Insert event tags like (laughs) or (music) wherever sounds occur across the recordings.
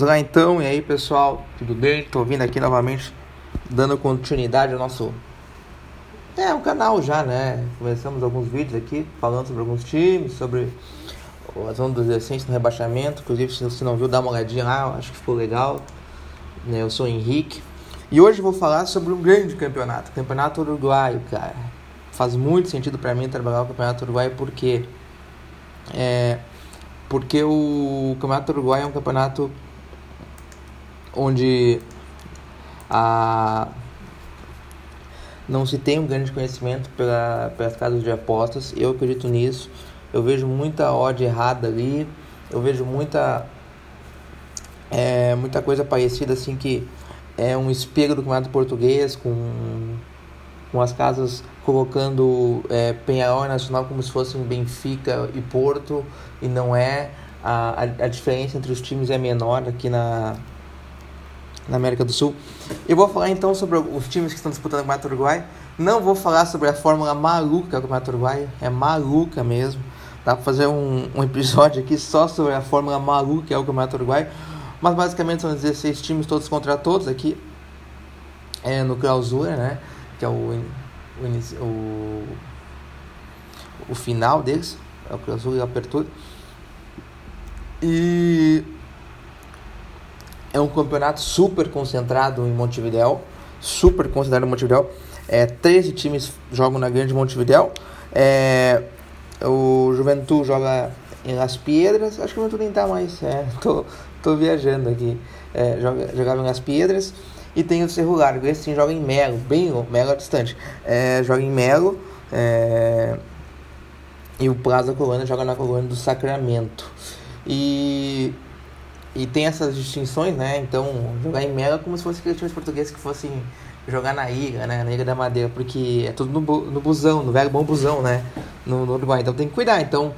Vamos lá então, e aí pessoal, tudo bem? Estou vindo aqui novamente, dando continuidade ao nosso. É, um canal já, né? Começamos alguns vídeos aqui falando sobre alguns times, sobre a zona dos descentes no rebaixamento. Inclusive, se você não viu, dá uma olhadinha lá, acho que ficou legal. Né, eu sou o Henrique. E hoje vou falar sobre um grande campeonato, Campeonato Uruguaio, cara. Faz muito sentido para mim trabalhar o Campeonato Uruguaio porque. É, porque o Campeonato Uruguai é um campeonato onde a não se tem um grande conhecimento pela, pelas casas de apostas. Eu acredito nisso. Eu vejo muita odd errada ali. Eu vejo muita é, muita coisa parecida assim que é um espelho do campeonato português com com as casas colocando é, Penharol e Nacional como se fossem Benfica e Porto e não é a, a, a diferença entre os times é menor aqui na na América do Sul. Eu vou falar então sobre os times que estão disputando o Campeonato Uruguai. Não vou falar sobre a fórmula maluca que é o Campeonato Uruguai, é maluca mesmo. Dá para fazer um, um, episódio aqui só sobre a fórmula maluca que é o Campeonato Uruguai. Mas basicamente são 16 times todos contra todos aqui é, no clausura, né? Que é o, o, o, o final deles, é o clausura e a apertura. E é um campeonato super concentrado em Montevideo, super concentrado em Montevideo. É, 13 times jogam na Grande Montevideo. É, o Juventude joga em Las Piedras, acho que o Juventude nem tá mais, é, (laughs) tô, tô viajando aqui. É, joga, jogava em Las Piedras. E tem o Cerro Largo, esse sim joga em Melo, bem Melo distante. É, joga em Melo. É, e o Plaza Colônia joga na Colônia do Sacramento. E e tem essas distinções, né? Então, jogar em Melo é como se fosse aqueles times portugueses que fossem jogar na ilha, né? Na Ilha da Madeira, porque é tudo no, no busão, no velho bom busão, né? No, no Uruguai. Então tem que cuidar. Então,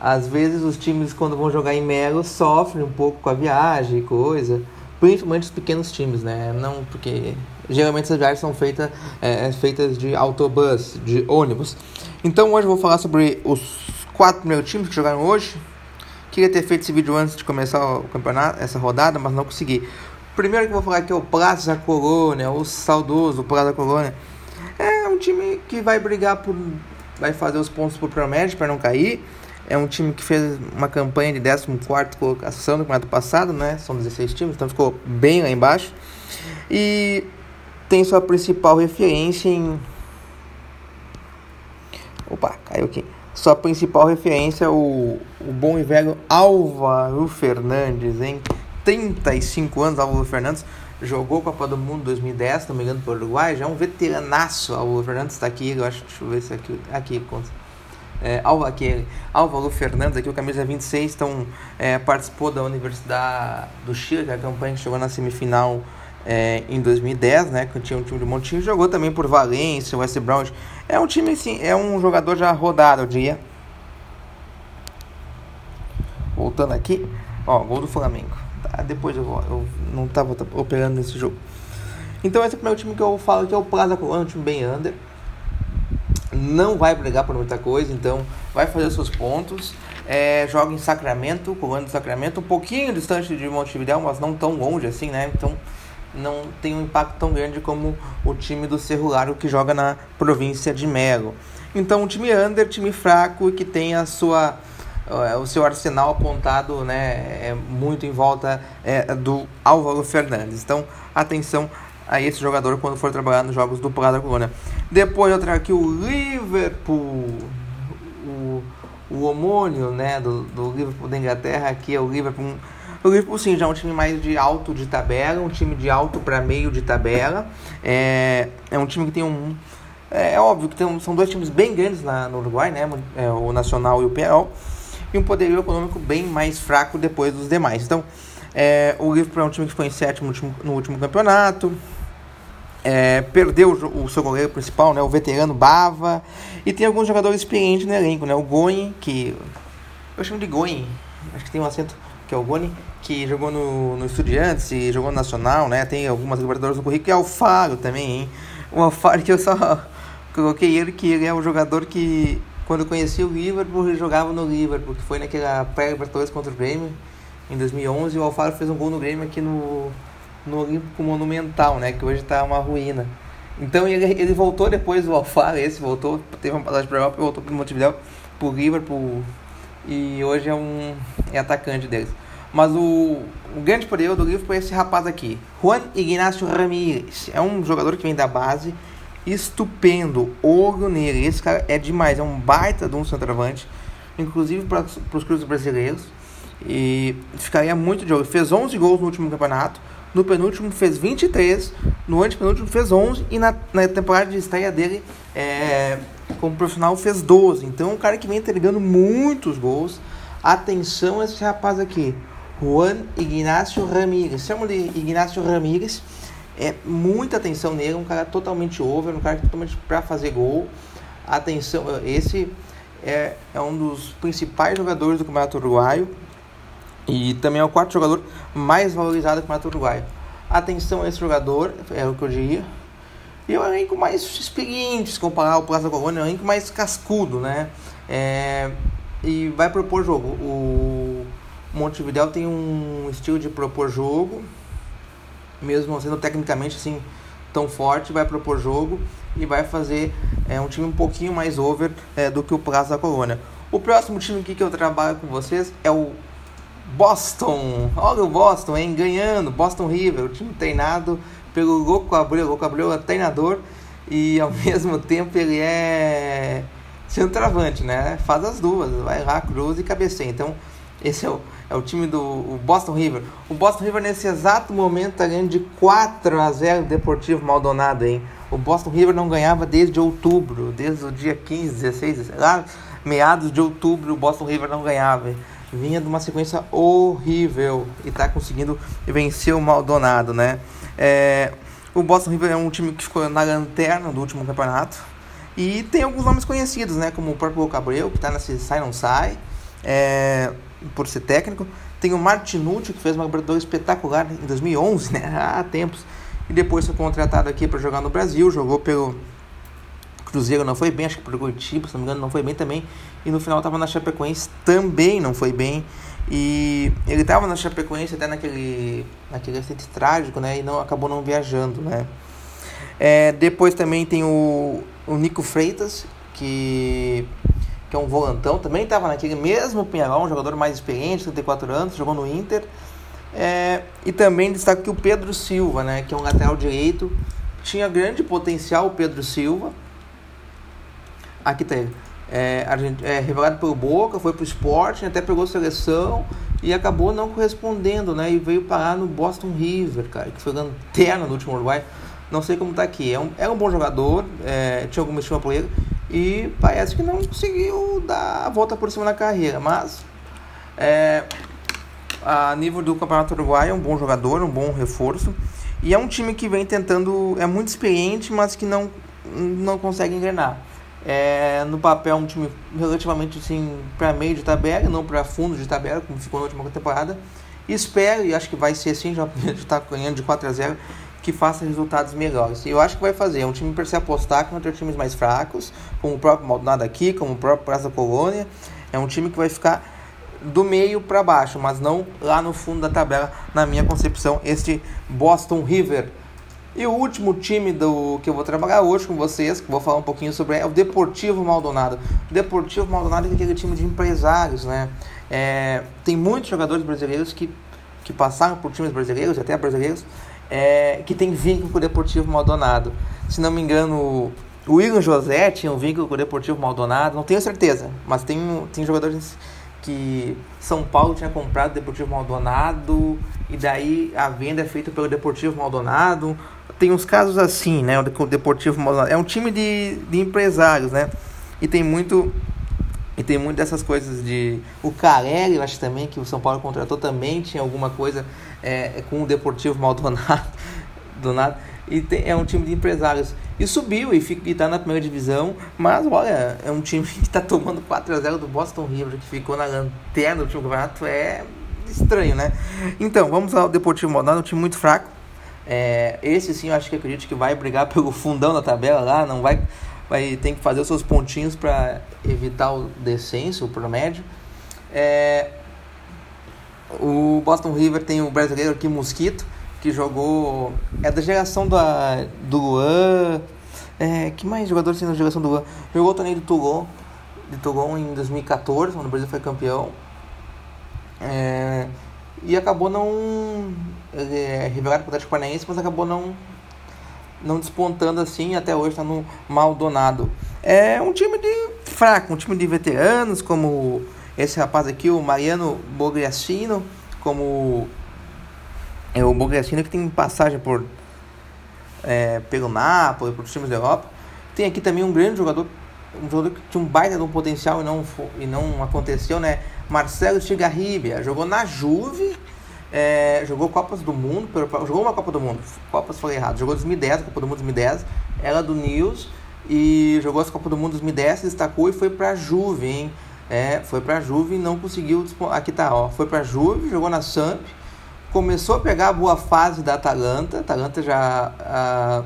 às vezes os times, quando vão jogar em Melo, sofrem um pouco com a viagem e coisa. Principalmente os pequenos times, né? Não porque geralmente essas viagens são feitas, é, feitas de autobus, de ônibus. Então hoje eu vou falar sobre os quatro primeiros times que jogaram hoje Queria ter feito esse vídeo antes de começar o campeonato, essa rodada, mas não consegui. Primeiro que eu vou falar aqui é o Plaza Colônia, o saudoso Plaza Colônia. É um time que vai brigar por. vai fazer os pontos por promédio para não cair. É um time que fez uma campanha de 14 colocação no campeonato passado, né? São 16 times, então ficou bem lá embaixo. E tem sua principal referência em. Sua principal referência, o, o bom e velho Álvaro Fernandes, em 35 anos, Álvaro Fernandes, jogou Copa do Mundo 2010, estamos ligando para o Uruguai, já é um veteranaço, Álvaro Fernandes. Está aqui, eu acho, deixa eu ver se aqui, aqui, é, Álvaro, aqui, Álvaro Fernandes, aqui o camisa 26, então, é, participou da Universidade do Chile, que é a campanha que chegou na semifinal é, em 2010, né, que tinha um time de Montinho, jogou também por Valência, West Brown. É um time assim, é um jogador já rodado, eu diria. Voltando aqui, ó, gol do Flamengo. Tá, depois eu vou, eu não tava operando nesse jogo. Então esse é o primeiro time que eu falo que é o Plaza Colônia, um time bem under. Não vai brigar por muita coisa, então vai fazer seus pontos. É, joga em Sacramento, Colônia do Sacramento, um pouquinho distante de Montevideo, mas não tão longe assim, né? Então não tem um impacto tão grande como o time do Cerro Largo que joga na província de Melo. Então, um time under, time fraco e que tem a sua eh, o seu arsenal apontado né, é muito em volta é, do Álvaro Fernandes. Então, atenção a esse jogador quando for trabalhar nos jogos do Prada Colônia. Depois eu trago aqui o Liverpool, o, o homônio né, do, do Liverpool da Inglaterra, aqui é o Liverpool o Liverpool, sim, já é um time mais de alto de tabela, um time de alto para meio de tabela. É, é um time que tem um. É, é óbvio que tem são dois times bem grandes lá no Uruguai, né? É, o Nacional e o Penal. E um poderio econômico bem mais fraco depois dos demais. Então, é, o Liverpool é um time que ficou em sétimo no último, no último campeonato. É, perdeu o, o, seu goleiro principal, né, o veterano Bava. E tem alguns jogadores experientes no elenco, né? O Goin, que. Eu chamo de Goin, acho que tem um acento que é o Goni, que jogou no, no Estudiantes e jogou no Nacional, né? Tem algumas Libertadores no currículo, e é Alfaro também, hein? O Alfaro que eu só (laughs) coloquei ele, que ele é um jogador que, quando conheci o Liverpool, ele jogava no Liverpool, que foi naquela pré-Libertadores contra o Grêmio, em 2011 e o Alfaro fez um gol no Grêmio aqui no, no Olímpico Monumental, né? Que hoje está uma ruína. Então ele, ele voltou depois do Alfaro, esse voltou, teve uma passagem para Europa, voltou para o Montevideo, para o Liverpool e hoje é um é atacante deles. Mas o, o grande poder do Liverpool é esse rapaz aqui, Juan Ignacio Ramírez. É um jogador que vem da base, estupendo, olho nele. Esse cara é demais, é um baita de um centroavante, inclusive para os clubes brasileiros. E ficaria muito de olho. Fez 11 gols no último campeonato no penúltimo fez 23, no antepenúltimo fez 11 e na, na temporada de estreia dele é, como profissional fez 12. Então, um cara que vem entregando muitos gols. Atenção a esse rapaz aqui, Juan Ignacio Ramírez. Chama de Ignacio Ramírez. É muita atenção nele, um cara totalmente over, um cara totalmente para fazer gol. Atenção, esse é, é um dos principais jogadores do Campeonato Uruguaio e também é o quarto jogador mais valorizado do Campeonato Uruguaio. Atenção a esse jogador, é o que eu diria. E é o elenco mais experiente, se comparar ao Plaza Colônia, é o elenco mais cascudo, né? É, e vai propor jogo. O Montevideo tem um estilo de propor jogo, mesmo não sendo tecnicamente assim tão forte, vai propor jogo e vai fazer é, um time um pouquinho mais over é, do que o Plaza Colônia. O próximo time aqui que eu trabalho com vocês é o Boston, olha o Boston, hein? Ganhando, Boston River, o time treinado pelo Louco Abreu. Louco Abreu é treinador e ao (laughs) mesmo tempo ele é centroavante, né? Faz as duas, vai lá, cruza e cabeceia. Então, esse é o, é o time do o Boston River. O Boston River nesse exato momento está ganhando de 4 a 0 Deportivo Maldonado, hein? O Boston River não ganhava desde outubro, desde o dia 15, 16, lá, meados de outubro, o Boston River não ganhava. Hein? Vinha de uma sequência horrível e está conseguindo vencer o Maldonado, né? É, o Boston River é um time que ficou na lanterna do último campeonato e tem alguns nomes conhecidos, né? Como o próprio Cabreu, que está nesse sai não sai, é, por ser técnico. Tem o Martinucci, que fez uma Libertadores espetacular em 2011, né? (laughs) Há tempos. E depois foi contratado aqui para jogar no Brasil, jogou pelo Cruzeiro não foi bem, acho que pro Curitiba, se não me engano, não foi bem também. E no final estava na Chapecoense, também não foi bem. E ele estava na Chapecoense até naquele, naquele acidente trágico, né? E não, acabou não viajando, né? É, depois também tem o, o Nico Freitas, que, que é um volantão, também estava naquele mesmo Pinharol, um jogador mais experiente, 34 anos, jogou no Inter. É, e também destaca que o Pedro Silva, né? Que é um lateral direito, tinha grande potencial o Pedro Silva, Aqui tem. É, é, revelado pelo Boca, foi pro esporte, até pegou seleção e acabou não correspondendo, né? E veio parar no Boston River, cara, que foi lanterna no último Uruguai. Não sei como tá aqui. É um, é um bom jogador, é, tinha alguma estima por ele e parece que não conseguiu dar a volta por cima na carreira, mas é, a nível do Campeonato Uruguai é um bom jogador, um bom reforço. E é um time que vem tentando, é muito experiente, mas que não, não consegue engrenar. É, no papel, um time relativamente assim, para meio de tabela, não para fundo de tabela, como ficou na última temporada. Espero, e acho que vai ser assim, já (laughs) está ganhando de 4 a 0 que faça resultados melhores. E eu acho que vai fazer. É um time para se apostar contra times mais fracos, como o próprio Maldonado aqui, como o próprio Praça Colônia. É um time que vai ficar do meio para baixo, mas não lá no fundo da tabela, na minha concepção, este Boston River. E o último time do que eu vou trabalhar hoje com vocês, que vou falar um pouquinho sobre, é o Deportivo Maldonado. O Deportivo Maldonado é aquele time de empresários, né? É, tem muitos jogadores brasileiros que, que passaram por times brasileiros, até brasileiros, é, que tem vínculo com o Deportivo Maldonado. Se não me engano, o William José tinha um vínculo com o Deportivo Maldonado, não tenho certeza, mas tem, tem jogadores que São Paulo tinha comprado o Deportivo Maldonado e daí a venda é feita pelo Deportivo Maldonado tem uns casos assim, né? O Deportivo Maldonado é um time de, de empresários, né? E tem muito e tem muito dessas coisas de o Carelli, eu acho também que o São Paulo contratou também tinha alguma coisa é, com o Deportivo Maldonado, (laughs) do nada. E tem, é um time de empresários. E subiu e, fica, e tá na primeira divisão. Mas olha, é um time que está tomando 4 a 0 do Boston River, que ficou na lanterna do último campeonato. É estranho, né? Então, vamos ao Deportivo Maldonado, um time muito fraco. É, esse sim eu acho que acredito que vai brigar (laughs) pelo fundão da tabela lá, não vai, vai ter que fazer os seus pontinhos para evitar o descenso, o promédio. É, O Boston River tem o brasileiro aqui, Mosquito, que jogou. É da geração da, do Luan. É, que mais jogadores tem na geração do Luan? Jogou torneio do Toulon, de Toulon em 2014, quando o Brasil foi campeão. É, e acabou não. É revelado para o Atlético mas acabou não não despontando assim, até hoje está no Maldonado. É um time de fraco, um time de veteranos, como esse rapaz aqui, o Mariano Bogliacino, como é o Bogliacino que tem passagem por é, pelo Napoli, por times da Europa. Tem aqui também um grande jogador, um jogador que tinha um baita de um potencial e não, e não aconteceu, né? Marcelo Stigarribia, jogou na Juve, é, jogou Copas do Mundo, jogou uma Copa do Mundo, Copas foi errado, jogou 2010, Copa do Mundo 2010, ela do News e jogou as Copas do Mundo 2010, destacou e foi pra Juve, hein? É, foi pra Juve e não conseguiu, aqui tá, ó, foi pra Juve, jogou na Samp, começou a pegar a boa fase da Atalanta, a Atalanta já, a,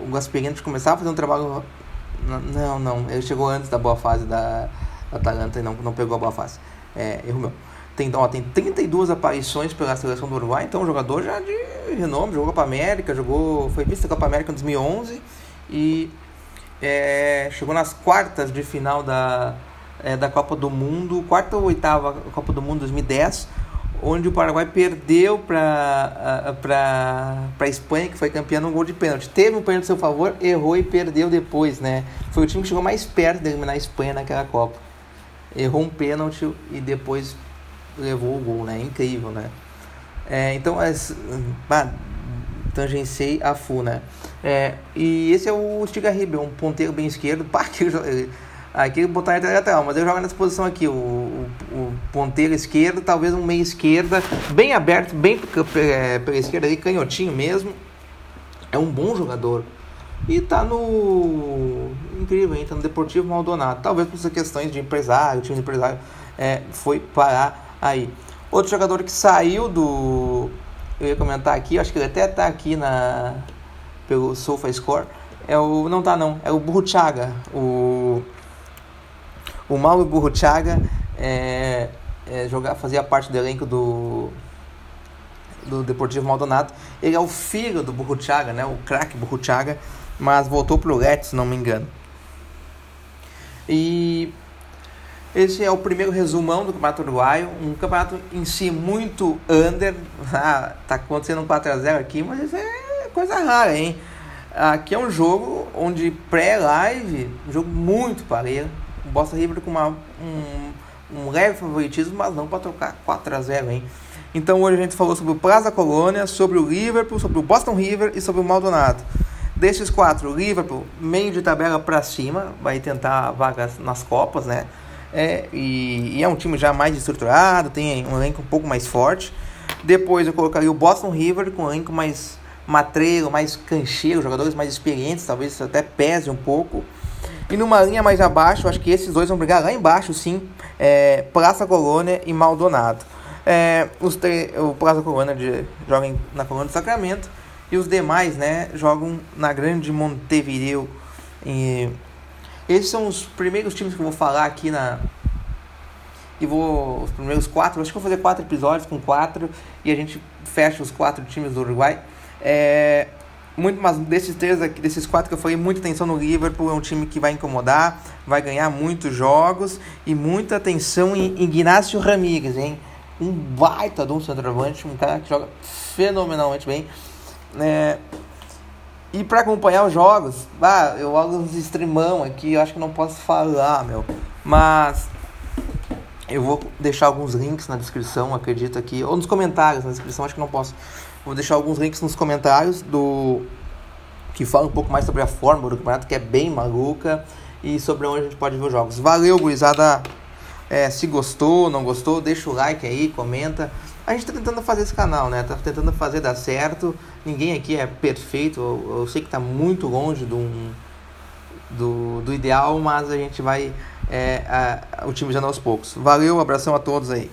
o Gasperini começava a fazer um trabalho, não, não, ele chegou antes da boa fase da Atalanta e não, não pegou a boa fase, é, erro meu. Tem, ó, tem 32 aparições pela seleção do Uruguai, então um jogador já de renome, jogou Copa América, jogou, foi visto Copa América em 2011 e é, chegou nas quartas de final da, é, da Copa do Mundo, quarta ou oitava Copa do Mundo 2010, onde o Paraguai perdeu para a Espanha, que foi campeã num gol de pênalti. Teve um pênalti a seu favor, errou e perdeu depois, né? Foi o time que chegou mais perto de eliminar a Espanha naquela Copa. Errou um pênalti e depois levou o gol, né? Incrível, né? É, então, as, bah, tangenciei a FU, né? É, e esse é o Stiga Ribeiro, um ponteiro bem esquerdo. (laughs) Pá, aquele, aquele botar ele lateral, mas ele joga nessa posição aqui, o, o, o, ponteiro esquerdo, talvez um meio esquerda, bem aberto, bem é, pela esquerda ali, canhotinho mesmo. É um bom jogador. E tá no. Incrível, hein? Tá no Deportivo Maldonado. Talvez por essas questões de empresário, time de empresário é, foi parar aí. Outro jogador que saiu do. Eu ia comentar aqui, acho que ele até tá aqui na pelo SofaScore. É o. Não tá não, é o Burruchaga. O. O Mauro Burruchaga é, é, jogar, fazia parte do elenco do. Do Deportivo Maldonado. Ele é o filho do Burruchaga, né? O craque Burruchaga. Mas voltou pro Leite, se não me engano. E esse é o primeiro resumão do Campeonato Uruguaio, um campeonato em si muito under. (laughs) Ah, tá acontecendo um 4x0 aqui, mas isso é coisa rara, hein? Aqui é um jogo onde pré-live, um jogo muito parelho. O River com uma, um, um leve favoritismo, mas não para trocar 4x0, hein? Então hoje a gente falou sobre o Plaza Colônia, sobre o Liverpool, sobre o Boston River e sobre o Maldonado. Desses quatro, o Liverpool, meio de tabela para cima, vai tentar vagas nas Copas, né? É, e, e, é um time já mais estruturado, tem um elenco um pouco mais forte. Depois eu colocaria o Boston River com um elenco mais matreiro, mais cancheiro, jogadores mais experientes, talvez isso até pese um pouco. E numa linha mais abaixo, acho que esses dois vão brigar lá embaixo, sim, é, Praça Colônia e Maldonado. É, os o Praça Colônia de, joga na Colônia do Sacramento e os demais né, jogam na Grande Montevideo. E, esses são os primeiros times que eu vou falar aqui na. E vou. Os primeiros quatro. Acho que vou fazer quatro episódios com quatro. E a gente fecha os quatro times do Uruguai. É, muito mas desses três aqui, desses quatro que eu falei, muita atenção no Liverpool, é um time que vai incomodar, vai ganhar muitos jogos e muita atenção em Ignacio Ramírez, hein? Um baita de um centroavante, um cara que joga fenomenalmente bem. É, e para acompanhar os jogos, ah, eu olho uns streamão aqui, eu acho que não posso falar, meu. Mas eu vou deixar alguns links na descrição, acredito aqui, ou nos comentários na descrição, acho que não posso. Vou deixar alguns links nos comentários do que fala um pouco mais sobre a fórmula do campeonato, que é bem maluca, e sobre onde a gente pode ver os jogos. Valeu, gurizada! É, se gostou, não gostou, deixa o like aí, comenta. A gente tá tentando fazer esse canal, né? Tá tentando fazer dar certo. Ninguém aqui é perfeito. Eu, eu sei que tá muito longe do, do, do ideal, mas a gente vai é, a, otimizando aos poucos. Valeu, abração a todos aí.